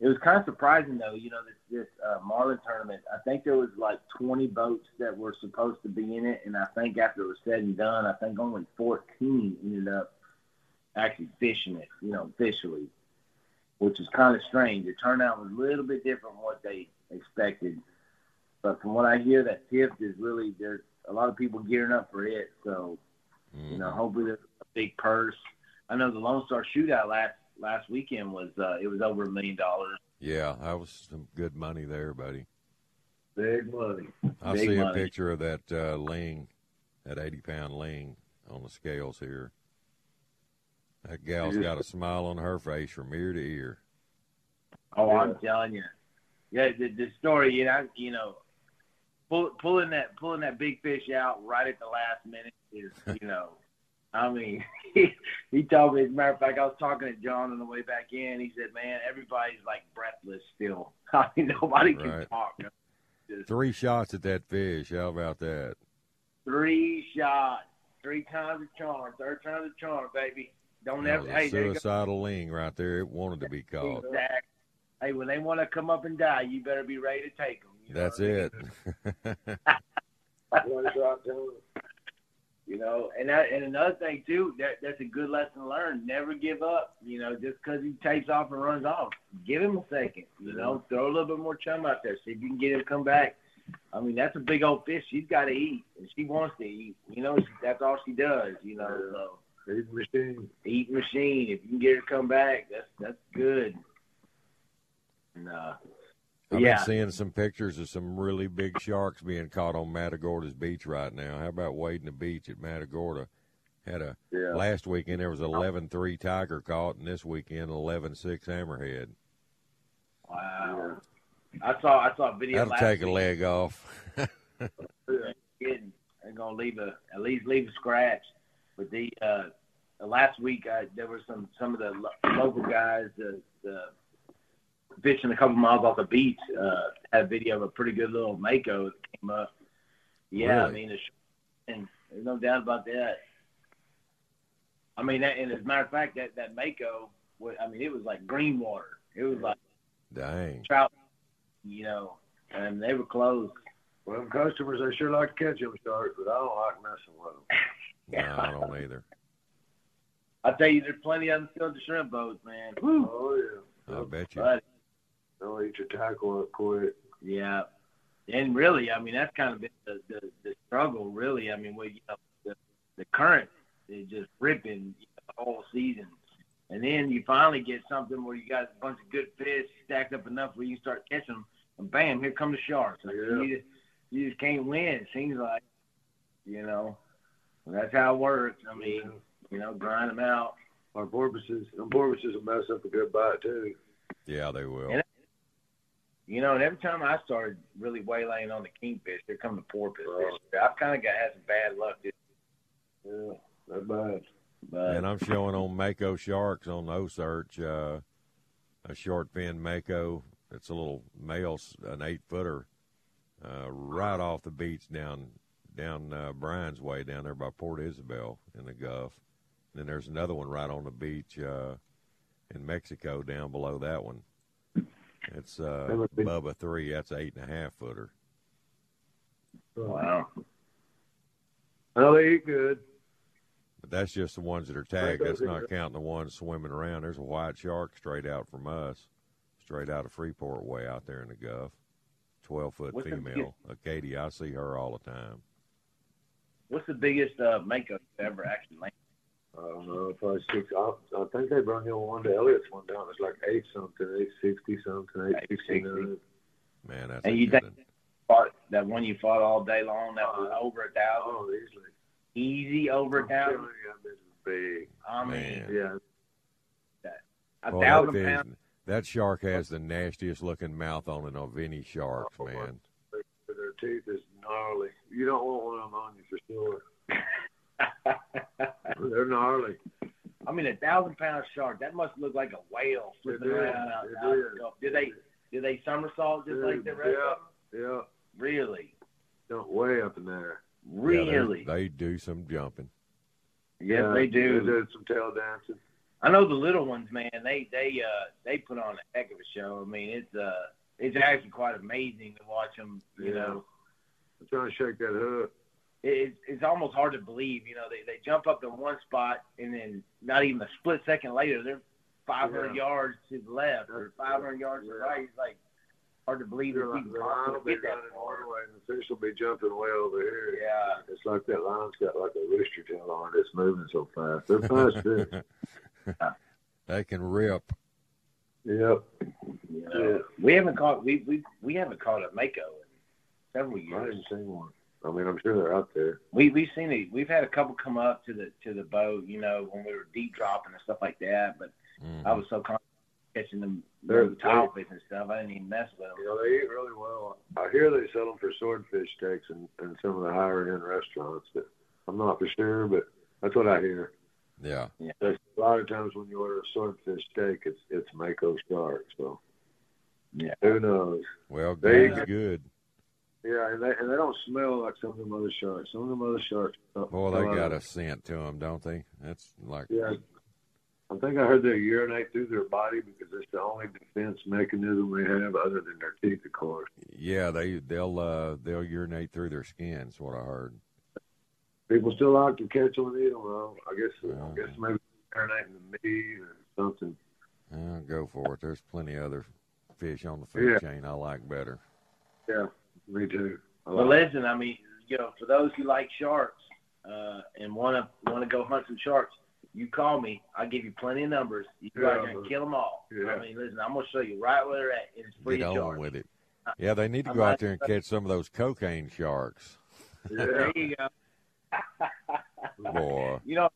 It was kind of surprising though, you know, this this uh, Marlin tournament. I think there was like 20 boats that were supposed to be in it, and I think after it was said and done, I think only 14 ended up actually fishing it, you know, officially, which is kind of strange. The turnout was a little bit different from what they expected, but from what I hear, that tip is really there's a lot of people gearing up for it. So, you know, hopefully there's big purse. I know the Lone Star Shootout last last weekend was uh, it was over a million dollars. Yeah, that was some good money there, buddy. Big money. I Big see a picture of that uh, ling, that 80 pound ling on the scales here. That gal's got a smile on her face from ear to ear. Oh, I'm telling you. Yeah, the, the story, you know, you know, pull, pulling that pulling that big fish out right at the last minute is, you know, I mean, he, he told me. As a matter of fact, I was talking to John on the way back in. He said, "Man, everybody's like breathless still. I mean, nobody can Right. talk. Just Three shots at that fish. How about that? three shots, three times a charm, third time's a charm, baby. Don't That ever. was Hey, a there you go. suicidal ling right there. It wanted to be caught. Exactly. Hey, when they want to come up and die, you better be ready to take them. That's it. You know, and that, and another thing too, that that's a good lesson learned. Never give up. You know, just because he takes off and runs off, give him a second. You know, throw a little bit more chum out there, see if you can get him to come back. I mean, that's a big old fish. She's got to eat, and she wants to eat. You know, she, that's all she does. You know, so eat machine. Eat machine. If you can get her to come back, that's that's good. And, uh, I've yeah. been seeing some pictures of some really big sharks being caught on Matagorda's beach right now. How about wading the beach at Matagorda? Had a Yeah. last weekend there was eleven three tiger caught, and this weekend eleven six hammerhead. Wow. I saw I saw a video. That'll take a leg off. They're gonna leave a at least leave a scratch. But the uh, last week uh, there were some some of the lo- local guys the, the fishing a couple miles off the beach uh, had a video of a pretty good little mako that came up. Yeah, I mean, it's, and there's no doubt about that. I mean, that, and as a matter of fact, that that mako, wa- I mean, it was like green water. It was like Dang. trout, you know, and they were closed. Well, them customers, they sure like to catch them sharks, but I don't like messing with them. No, I don't either. I tell you, there's plenty of them still at the shrimp boats, man. Woo. Oh yeah. I bet you. But They'll eat your tackle up quick. yeah, and really, I mean, that's kind of been the the, the struggle. Really, I mean, where you know the, the current is just ripping you know, the whole season, and then you finally get something where you got a bunch of good fish stacked up enough where you start catching them, and bam, here come the sharks. I mean, Yeah. you, just, you just can't win. It seems like, you know, that's how it works. I mean, you know, grind them out. Our porpoises, them porpoises will mess up a good bite too. Yeah, they will. And You know, and every time I started really waylaying on the kingfish, here come the porpoise. I've kind of got had some bad luck. This, year. Yeah, that bad. but And I'm showing on Mako Sharks on OCEARCH uh, a short fin Mako. It's a little male, an eight footer, uh, right off the beach down down uh, Bryan's Way down there by Port Isabel in the Gulf. And then there's another one right on the beach uh, in Mexico down below that one. It's uh, been- Bubba three. That's eight and a half footer. wow. Well, they eat good. But that's just the ones that are tagged. That's not counting the ones swimming around. There's a white shark straight out from us, straight out of Freeport way out there in the Gulf. Twelve foot What's female. Acadia, I see her all the time. What's the biggest uh, makeup you ever actually landed? I don't know, probably six. I, I think they brought in one to Elliott's one down. It's like eight something, eight sixty something, eight sixty nine. Man, that's And a you good think one. fought, that one you fought all day long, that was uh, over a thousand? Oh, easily. Easy over a I'm telling thousand? you, that is big. I mean, Man. Yeah, a Boy, that, thousand fish- pounds. that shark has the nastiest looking mouth on it of any sharks, man. their teeth is gnarly. You don't want one of them on you for sure. They're gnarly. I mean, a thousand pound shark, that must look like a whale flipping around out, It out is. the Gulf. Did they, do they somersault just like the rest yeah, of them? yeah. Really? Don't way up in there. Yeah, they- Really? they do some jumping. yes, Yeah, they do. They did some tail dancing. I know the little ones, man. They they uh they put on a heck of a show. I mean, it's uh it's actually quite amazing to watch them. You Yeah. know, I'm trying to shake that hook. It, it's almost hard to believe. You know, they they jump up to one spot and then not even a split second later they're 500 Yeah. yards to the left or 500 yards to the right. It's like hard to believe The that we can the line will be running far. one way, and the fish will be jumping way over here. Yeah. It's like that line's got like a rooster tail on it. It's moving so fast. They're fast fish. they can rip. Yep. You know, we haven't caught we we we haven't caught a mako in several years. I years. haven't seen one. I mean, I'm sure they're out there. We we've seen it. We've had a couple come up to the to the boat, you know, when we were deep dropping and stuff like that. But mm-hmm. I was so confident catching them They're- the tilefish and stuff. I didn't even mess with them. You know, they eat really well. I hear they sell them for swordfish steaks in, in some of the higher end restaurants. But I'm not for sure, but that's what I hear. Yeah. Yeah. There's a lot of times when you order a swordfish steak, it's it's mako shark. So Yeah. who knows? Well, They- game's good. Yeah, and they and they don't smell like some of them other sharks. Some of them other sharks. Boy, they got a scent to them, don't they? That's like Yeah. I think I heard they urinate through their body because it's the only defense mechanism they have other than their teeth, of course. yeah, they they'll uh they'll urinate through their skin. Is what I heard. People still like to catch them and eat them. Though. I guess I guess maybe marinate in the meat or something. Uh, go for it. There's plenty of other fish on the food Yeah. chain I like better. Yeah, me too. I But like- listen, I mean, you know, for those who like sharks uh, and want to want to go hunt some sharks, you call me. I'll give you plenty of numbers. You go out Yeah, there and kill them all. yeah. I mean, listen, I'm gonna show you right where they're at. It's free Get on charge. with it. Yeah, they need to I'm go out there and catch some of those cocaine sharks. There you go. Boy. You know,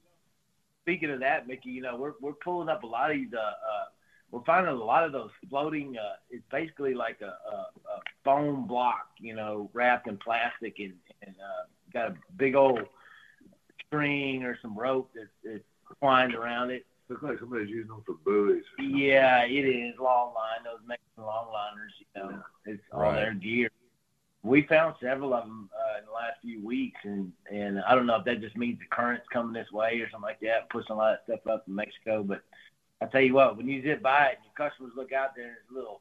speaking of that, Mickey, you know, we're we're pulling up a lot of these. Uh, uh, we're finding a lot of those floating. Uh, it's basically like a, a, a foam block, you know, wrapped in plastic and, and uh, got a big old string or some rope that's, that's twined around it. Looks like somebody's using them for buoys. Yeah, it is long line. Those Mexican longliners, you know, it's all Right. their gear. We found several of them uh, in the last few weeks, and and I don't know if that just means the current's coming this way or something like that, pushing a lot of stuff up from Mexico. But I tell you what, when you zip by it, and your customers look out there, and it's a little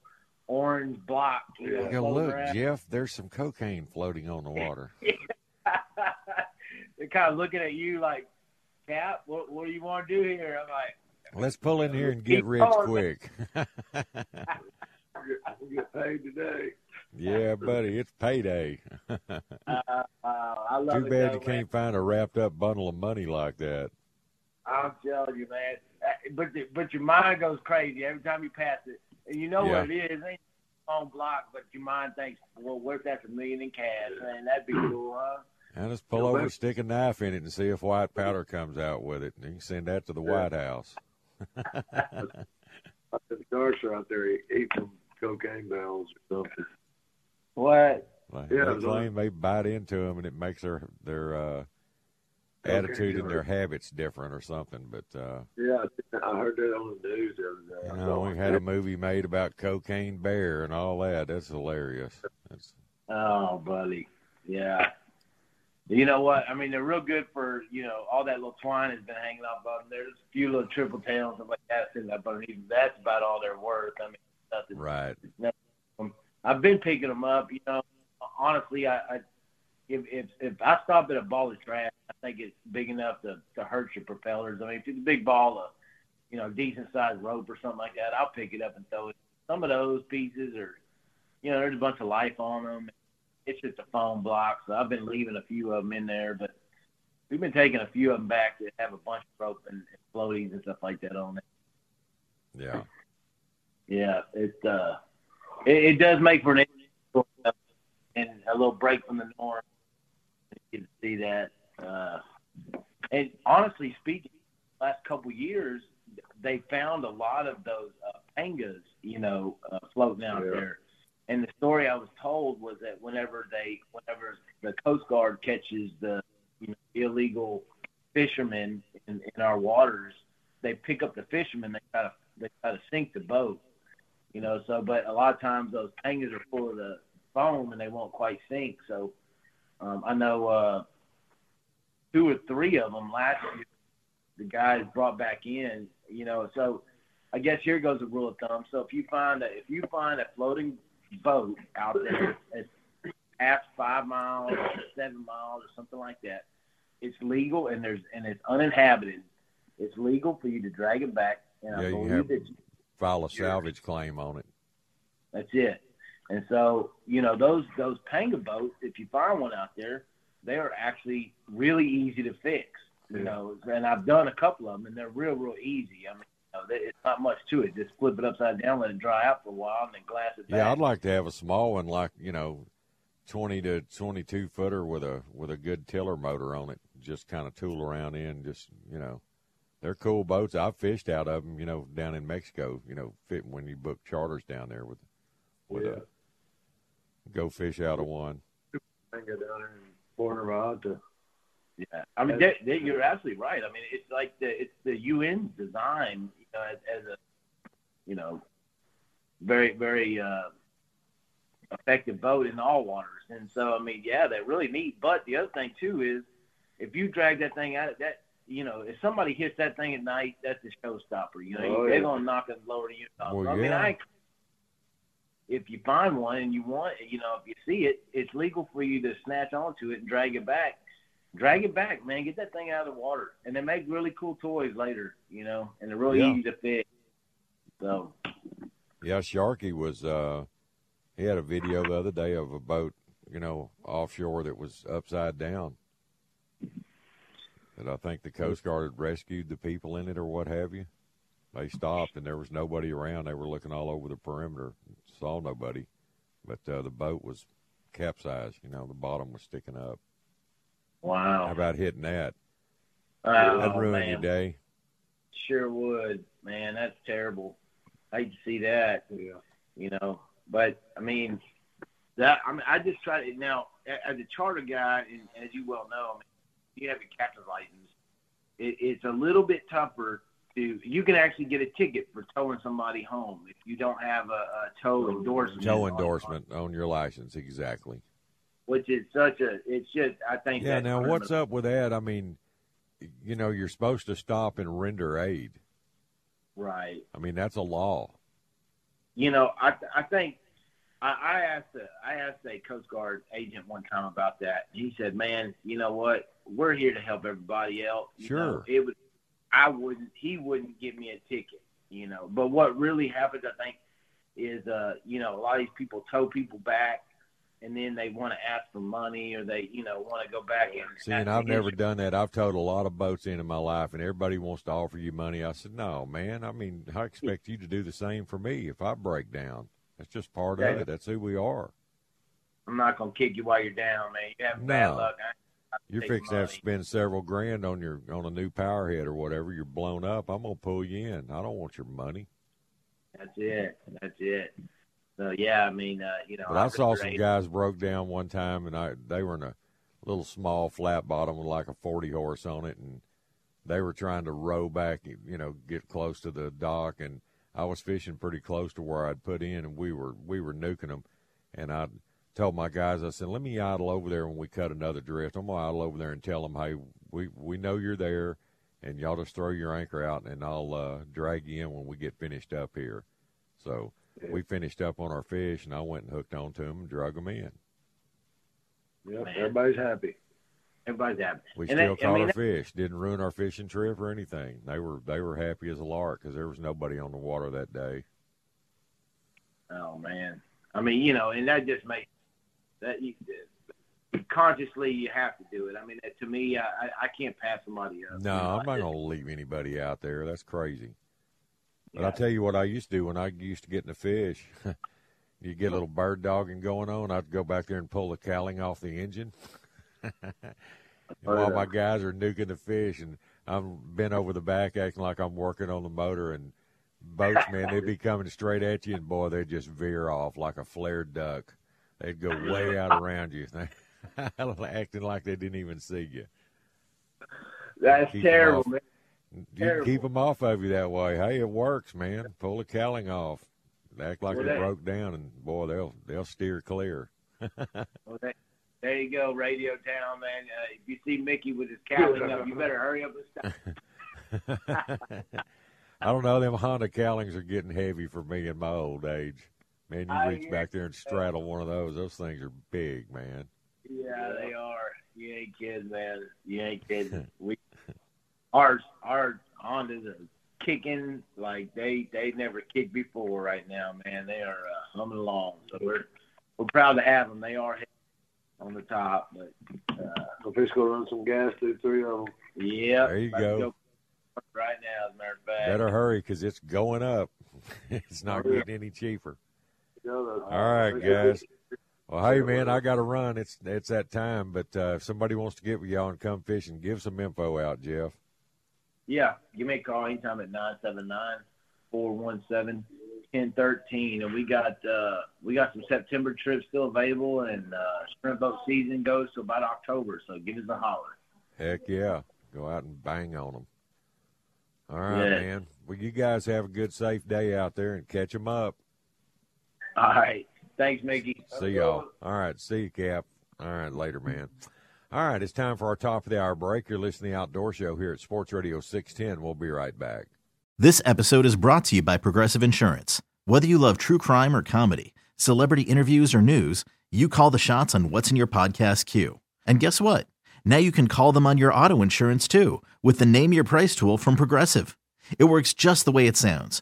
orange block. You know, Yeah, look, around. Jeff. There's some cocaine floating on the water. They're kind of looking at you like, Cap, what, what do you want to do here? I'm like, Let's pull in here and get rich quick. We'll get paid today. yeah, buddy, it's payday. uh, uh, I love Too bad though, you can't find a wrapped up bundle of money like that. I'm telling you, man. Uh, But the, but your mind goes crazy every time you pass it, and you know Yeah. what it is. It ain't on block, but your mind thinks, well, what if that's a million in cash? Man, that'd be cool, huh? And just pull over, stick a knife in it, and see if white powder comes out with it. And you can send that to the White House. The sharks are out there eating some cocaine barrels or something. What? Like, Yeah, they it was claim they bite into them, and it makes their their uh, Okay, attitude and their habits different or something. But uh, Yeah, I heard that on the news the other day. you know, we it. had a movie made about cocaine bear and all that. That's hilarious. That's, Oh, buddy, yeah. You know what? I mean, they're real good for you know all that little twine has been hanging off of them. There's a few little triple tails and like that sitting up underneath. That's about all they're worth. I mean, nothing. right. Um, I've been picking them up. You know, honestly, I, I if if if I stop at a ball of trash, I think it's big enough to to hurt your propellers. I mean, if it's a big ball of you know decent sized rope or something like that, I'll pick it up and throw it. Some of those pieces are, you know, there's a bunch of life on them. It's just a foam block, so I've been leaving a few of them in there, but we've been taking a few of them back that have a bunch of rope and, and floaties and stuff like that on it. Yeah. Yeah, it uh, it, it does make for an interesting and a little break from the norm. You can see that. Uh, and honestly speaking, last couple years, they found a lot of those uh, pangas, you know, uh, floating out Yeah. there. And the story I was told was that whenever they, whenever the Coast Guard catches the you know, illegal fishermen in, in our waters, they pick up the fishermen. They try to they try to sink the boat, you know. So, but a lot of times those pangas are full of the foam and they won't quite sink. So, um, I know uh, two or three of them last year. The guys brought back in, you know. So, I guess here goes a rule of thumb. So, if you find a if you find a floating boat out there that's past five miles, or seven miles, or something like that, it's legal and there's and it's uninhabited. It's legal for you to drag it back, and I Yeah, you believe have that file a salvage claim on it. that's it. And so, you know, those those panga boats, if you find one out there, they are actually really easy to fix. You know, and I've done a couple of them, and they're real, real easy. I mean, you know, it's not much to it. Just flip it upside down, let it dry out for a while, and then glass it back. Yeah, I'd like to have a small one, like you know, twenty to twenty two footer with a with a good tiller motor on it. Just kind of tool around in. Just you know, they're cool boats. I've fished out of them. You know, down in Mexico. You know, fit when you book charters down there with with Yeah. a go fish out of one. I go down there and border rod to. Yeah, I mean, they, they, you're absolutely right. I mean, it's like the it's the UN design, you know, as, as a you know, very very uh, effective boat in all waters. And so, I mean, yeah, they're really neat. But the other thing too is, if you drag that thing out, that you know, if somebody hits that thing at night, that's a showstopper. You know, Oh, they're yeah. gonna knock it lower to you. Well, I mean, yeah. I if you find one and you want, you know, if you see it, it's legal for you to snatch onto it and drag it back. Drag it back, man. Get that thing out of the water, and they make really cool toys later, you know, and they're really Yeah. easy to fish. So Yeah, Sharky was. uh He had a video the other day of a boat, you know, offshore that was upside down. And I think the Coast Guard had rescued the people in it or what have you. They stopped and there was nobody around. They were looking all over the perimeter, saw nobody, but uh, the boat was capsized. You know, the bottom was sticking up. wow, How about hitting that? Oh, That'd ruin man. your day. Sure would, man. That's terrible. I hate to see that. Yeah. You know, but I mean, that I mean, I just try to now as a charter guy, and as you well know, I mean, you have a captain's license. It, it's a little bit tougher to. You can actually get a ticket for towing somebody home if you don't have a, a tow endorsement. Tow on- endorsement on your license, exactly. which is such a. It's just I think. Yeah. Now, what's up with that? I mean, you know, you're supposed to stop and render aid. Right. I mean, that's a law. You know, I I think I, I asked a I asked a Coast Guard agent one time about that. He said, "Man, you know what? We're here to help everybody else. You know, Sure. it would. I wouldn't. He wouldn't give me a ticket. You know. But what really happens, I think, is uh, you know, a lot of these people tow people back, and then they want to ask for money, or they, you know, want to go back and. See, and I've never done that. I've towed a lot of boats in in my life, and everybody wants to offer you money. I said, no, man. I mean, I expect you to do the same for me if I break down. That's just part of it. That's who we are. I'm not gonna kick you while you're down, man. You have bad No. luck. I, I You're fixing to have to spend several grand on your on a new power head or whatever. You're blown up. I'm gonna pull you in. I don't want your money. That's it. That's it. So yeah, I mean, uh, you know, But I I've saw some guys broke down one time, and I they were in a little small flat bottom with like a forty horse on it, and they were trying to row back, you know, get close to the dock, and I was fishing pretty close to where I'd put in, and we were we were nuking them, and I told my guys, I said, let me idle over there when we cut another drift. I'm gonna idle over there and tell them, hey, we we know you're there, and y'all just throw your anchor out, and I'll uh, drag you in when we get finished up here. So we finished up on our fish, and I went and hooked onto them and drug them in. Yep, Man. everybody's happy. Everybody's happy. We And still that- I caught mean, our fish. Didn't ruin our fishing trip or anything. They were they were happy as a lark because there was nobody on the water that day. Oh man, I mean, you know, and that just makes that you, consciously you have to do it. I mean, to me, I, I- can't pass somebody up. No, you know, I'm not going to leave anybody out there. That's crazy. But I tell you what I used to do when I used to get in the fish. you get a little bird dogging going on. I'd go back there and pull the cowling off the engine. while my guys are nuking the fish, and I'm bent over the back acting like I'm working on the motor, and boats, man, they'd be coming straight at you, and boy, they'd just veer off like a flared duck. They'd go way out around you, acting like they didn't even see you. That's Keep 'em terrible, off. man. You can Terrible. keep them off of you that way. Hey, it works, man. Pull the cowling off. Act like Well, it broke down, and boy, they'll they'll steer clear. Well, there, there you go, Radio Town, man. Uh, if you see Mickey with his cowling up, you better hurry up and stop. I don't know. Them Honda cowlings are getting heavy for me in my old age. Man, you I reach hear back there and straddle one of those. Those things are big, man. Yeah, they are. You ain't kidding, man. You ain't kidding. we ours our Hondas are kicking like they they never kicked before right now, man. They are uh, humming along. So we're we're proud to have them. They are on the top, but uh, I'm just gonna run some gas through three of them. yeah. There you about to go. Right now, as a matter of fact. Better hurry because it's going up. it's not yeah. getting any cheaper. Know, All right, guys. Well, hey man, I got to run. It's it's that time. But uh, if somebody wants to get with y'all and come fishing, give some info out, Jeff. Yeah, give me a call anytime at 979-417-1013. And we got uh, we got some September trips still available, and uh, shrimp boat season goes to about October. So give us a holler. Heck yeah, go out and bang on them. All right, Yeah. man. Well, you guys have a good, safe day out there and catch them up. All right. Thanks, Mickey. See y'all. All right. See you, Cap. All right. Later, man. All right. It's time for our top of the hour break. You're listening to the Outdoor Show here at Sports Radio 610. We'll be right back. This episode is brought to you by Progressive Insurance. Whether you love true crime or comedy, celebrity interviews or news, you call the shots on what's in your podcast queue. And guess what? Now you can call them on your auto insurance too with the Name Your Price tool from Progressive. It works just the way it sounds.